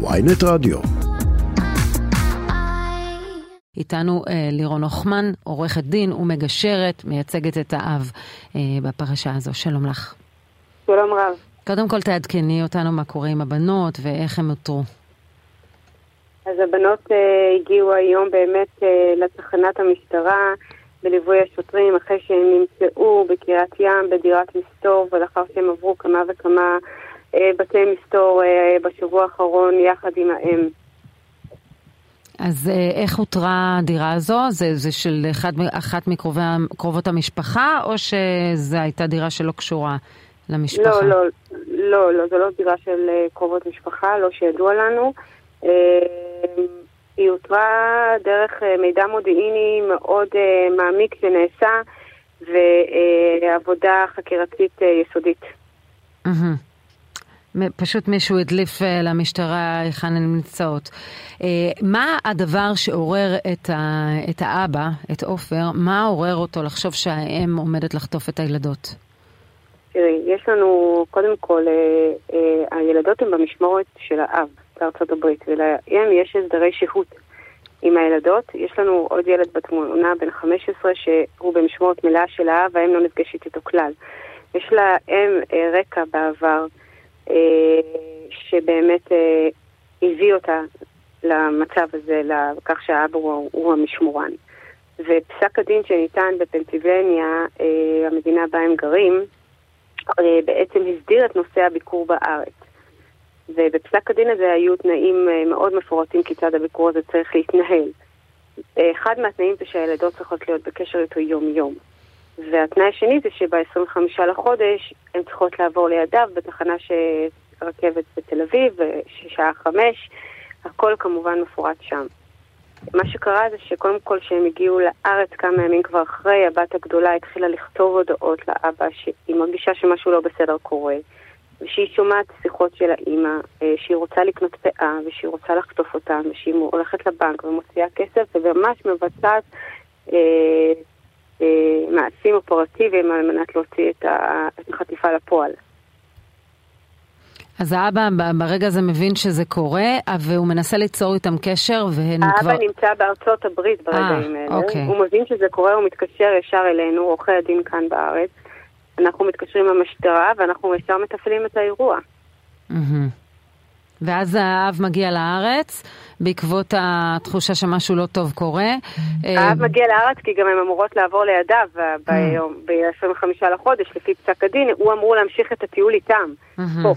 ויינט רדיו. איתנו אה, לירון הוחמן, עורכת דין ומגשרת, מייצגת את האב אה, בפרשה הזו. שלום לך. שלום רב. קודם כל תעדכני אותנו מה קורה עם הבנות ואיך הם אותרו. אז הבנות אה, הגיעו היום באמת אה, לתחנת המשטרה בליווי השוטרים אחרי שהם נמצאו בקריית ים בדירת מסתור ולאחר שהם עברו כמה וכמה בתי מסתור אה, בשבוע האחרון יחד עם האם. אז אה, איך אותרה הדירה הזו? זה, זה של אחד, אחת מקרובות המשפחה, או שזו הייתה דירה שלא קשורה למשפחה? לא, לא, לא, לא, זו לא דירה של אה, קרובות משפחה, לא שידוע לנו. אה, היא אותרה דרך מידע מודיעיני מאוד מעמיק שנעשה, ועבודה חקירתית יסודית. Mm-hmm. פשוט מישהו הדליף אה, למשטרה היכן הן נמצאות. אה, מה הדבר שעורר את, ה, את האבא, את עופר, מה עורר אותו לחשוב שהאם עומדת לחטוף את הילדות? תראי, יש לנו, קודם כל, אה, הילדות הן במשמורת של האב בארצות הברית, ולאם יש הסדרי שהות עם הילדות. יש לנו עוד ילד בתמונה, בן 15, שהוא במשמורת מלאה של האב, והאם לא נפגשת איתו כלל. יש לאם רקע בעבר. אה, שבאמת אה, הביא אותה למצב הזה, לכך שהאבא הוא, המשמורן. ופסק הדין שניתן בפנסיבניה, אה, המדינה בה הם גרים, בעצם הסדיר את נושא הביקור בארץ. ובפסק הדין הזה היו תנאים מאוד מפורטים כיצד הביקור הזה צריך להתנהל. אחד מהתנאים זה שהילדות צריכות להיות בקשר איתו יום-יום. והתנאי השני זה שב-25 לחודש הן צריכות לעבור לידיו בתחנה ש... רכבת בתל אביב, שעה חמש, הכל כמובן מפורט שם. מה שקרה זה שקודם כל כשהם הגיעו לארץ כמה ימים כבר אחרי, הבת הגדולה התחילה לכתוב הודעות לאבא שהיא מרגישה שמשהו לא בסדר קורה, ושהיא שומעת שיחות של האימא, אה, שהיא רוצה לקנות פאה, ושהיא רוצה לחטוף אותה, ושהיא הולכת לבנק ומוציאה כסף, וממש מבצעת אה, מעשים אופרטיביים על מנת להוציא את, החטיפה לפועל. אז האבא ברגע הזה מבין שזה קורה, והוא מנסה ליצור איתם קשר, והן האבא כבר... האבא נמצא בארצות הברית ברגעים אה, האלה. אוקיי. הוא מבין שזה קורה, הוא מתקשר ישר אלינו, עורכי הדין כאן בארץ. אנחנו מתקשרים למשטרה, ואנחנו ישר מתפעלים את האירוע. ואז האב מגיע לארץ, בעקבות התחושה שמשהו לא טוב קורה. האב מגיע לארץ כי גם הן אמורות לעבור לידיו ביום, ב-25 לחודש, לפי פסק הדין, הוא אמור להמשיך את הטיול איתם. פה.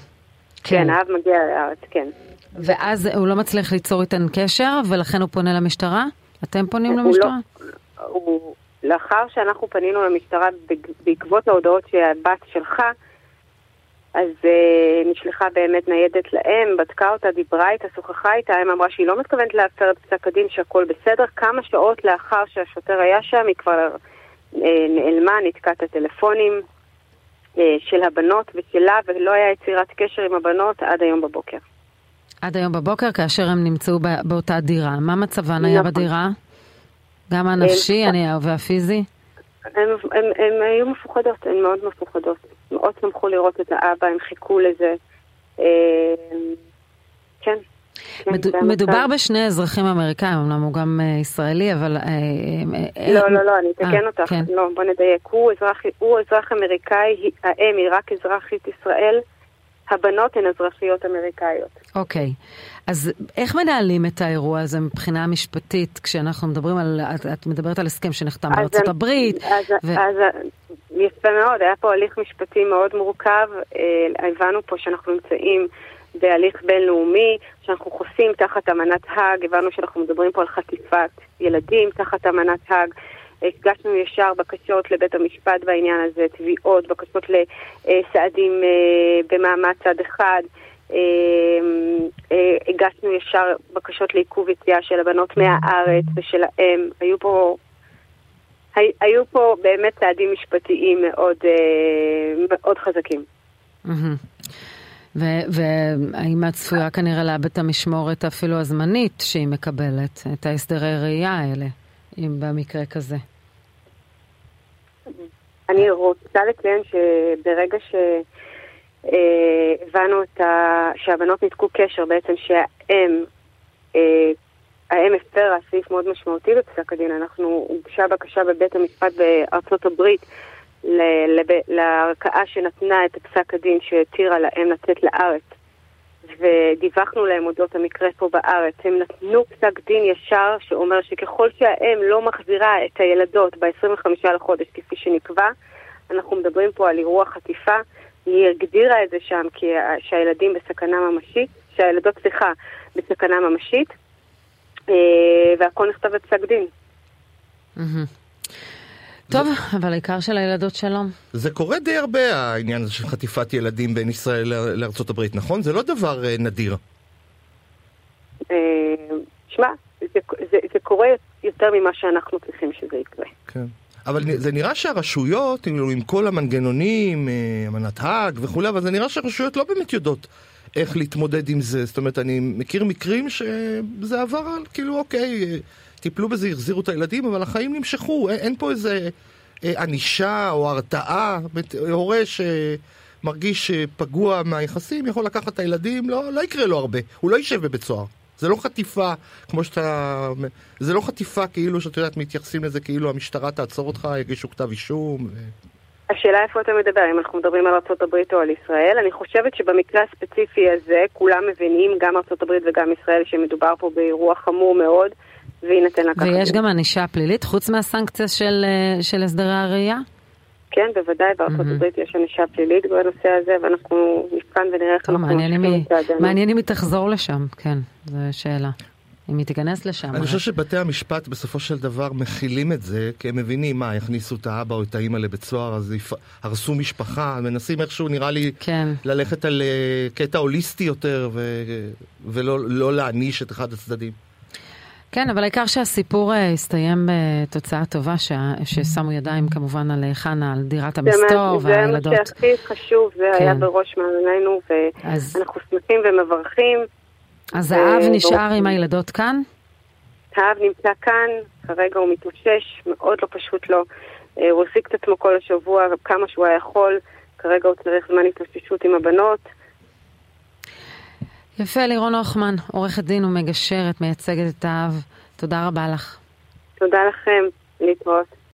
כן, כן, האב מגיע לארץ, כן. ואז הוא לא מצליח ליצור איתן קשר, ולכן הוא פונה למשטרה? אתם פונים למשטרה? לא, הוא, לאחר שאנחנו פנינו למשטרה בעקבות ההודעות שהבת שלחה, אז uh, נשלחה באמת ניידת לאם, בדקה אותה, דיברה איתה, שוחחה איתה, האם אמרה שהיא לא מתכוונת להפר את פסק הדין, שהכל בסדר. כמה שעות לאחר שהשוטר היה שם, היא כבר uh, נעלמה, ניתקה את הטלפונים, אה, של הבנות ושלה, ולא היה יצירת קשר עם הבנות עד היום בבוקר. עד היום בבוקר, כאשר הם נמצאו באותה דירה. מה מצבן היה נכון. בדירה? גם הנפשי והפיזי? הן היו מפוחדות, הן מאוד מפוחדות. מאוד שמחו לראות את האבא, הם חיכו לזה. אה, כן. כן, מדובר בשני אזרחים אמריקאים, אמנם הוא גם אה, ישראלי, אבל... אה, לא, לא, לא, אני אתקן אותך. כן. לא, בוא נדייק. הוא אזרח אמריקאי, האם היא רק אזרחית ישראל, הבנות הן אזרחיות אמריקאיות. אוקיי. אז איך מנהלים את האירוע הזה מבחינה משפטית, כשאנחנו מדברים על... את מדברת על הסכם שנחתם בארצות הברית. אז יפה מאוד, היה פה הליך משפטי מאוד מורכב. הבנו פה שאנחנו נמצאים... בהליך בינלאומי, שאנחנו חוסים תחת אמנת האג, הבנו שאנחנו מדברים פה על חטיפת ילדים תחת אמנת האג. הגשנו ישר בקשות לבית המשפט בעניין הזה, תביעות, בקשות לסעדים אה, במעמד צד אחד. אה, אה, הגשנו ישר בקשות לעיכוב יציאה של הבנות מהארץ ושל האם. היו פה, היו פה באמת צעדים משפטיים מאוד, מאוד חזקים. והאם את צפויה כנראה לאבד את המשמורת אפילו הזמנית שהיא מקבלת, את ההסדרי ראייה האלה, אם במקרה כזה? אני רוצה לציין שברגע ש... הבנו ה... שהבנות ניתקו קשר בעצם שהאם, האם הפרה סעיף מאוד משמעותי בפסק הדין. אנחנו, הוגשה בקשה בבית המשפט בארצות הברית לערכאה שנתנה את פסק הדין שהתירה לאם לצאת לארץ ודיווחנו להם אודות המקרה פה בארץ. הם נתנו פסק דין ישר שאומר שככל שהאם לא מחזירה את הילדות ב-25 לחודש כפי שנקבע, אנחנו מדברים פה על אירוע חטיפה, היא הגדירה את זה שם כי שהילדים בסכנה ממשית, שהילדות, סליחה, בסכנה ממשית, והכל נכתב בפסק דין. טוב, אבל העיקר של הילדות שלום. זה קורה די הרבה, העניין הזה של חטיפת ילדים בין ישראל לארצות הברית, נכון? זה לא דבר אה, נדיר. אה, שמע, זה, זה, זה קורה יותר ממה שאנחנו צריכים שזה יקרה. כן. אבל זה נראה שהרשויות, עם כל המנגנונים, אה, אמנת האג וכולי, אבל זה נראה שהרשויות לא באמת יודעות איך להתמודד עם זה. זאת אומרת, אני מכיר מקרים שזה עבר על, כאילו, אוקיי, טיפלו בזה, החזירו את הילדים, אבל החיים נמשכו, אין, אין פה איזה אה, ענישה או הרתעה. הורה שמרגיש פגוע מהיחסים יכול לקחת את הילדים, לא, לא יקרה לו הרבה, הוא לא יישב בבית סוהר. זה לא חטיפה, כמו שאתה... זה לא חטיפה כאילו שאת יודעת, מתייחסים לזה כאילו המשטרה תעצור אותך, יגישו כתב אישום. ו... השאלה איפה אתה מדבר, אם אנחנו מדברים על ארה"ב או על ישראל. אני חושבת שבמקרה הספציפי הזה כולם מבינים, גם ארה"ב וגם ישראל, שמדובר פה באירוע חמור מאוד. ויינתן לקחת. ויש גם ענישה פלילית, חוץ מהסנקציה של, אה, של הסדרי הראייה? כן, בוודאי, בארצות mm-hmm. הברית יש ענישה פלילית בנושא הזה, ואנחנו נבחן ונראה איך אנחנו ממשיכים את זה. מעניין אם היא תחזור לשם, כן, זו שאלה. אם היא תיכנס לשם. אני חושב שבתי המשפט בסופו של דבר מכילים את זה, כי הם מבינים מה, יכניסו את האבא או את האימא לבית סוהר, אז הרסו משפחה, מנסים איכשהו, נראה לי, כן. ללכת על אה, קטע הוליסטי יותר, ו... ולא לא להעניש את אחד הצדדים. כן, אבל העיקר שהסיפור הסתיים אה, בתוצאה טובה, ש... ששמו ידיים כמובן על חנה, על דירת המסתור והילדות. זה מה שהכי חשוב, זה כן. היה בראש מעלינו, ואנחנו שמחים ומברכים. אז האב נשאר עם הילדות כאן? האב נמצא כאן, כרגע הוא מתאושש, מאוד לא פשוט לו. אה, הוא העסיק את עצמו כל השבוע כמה שהוא היה יכול, כרגע הוא צריך זמן התאוששות עם הבנות. יפה, לירון הוכמן, עורכת דין ומגשרת, מייצגת את האב. תודה רבה לך. תודה לכם, להתראות.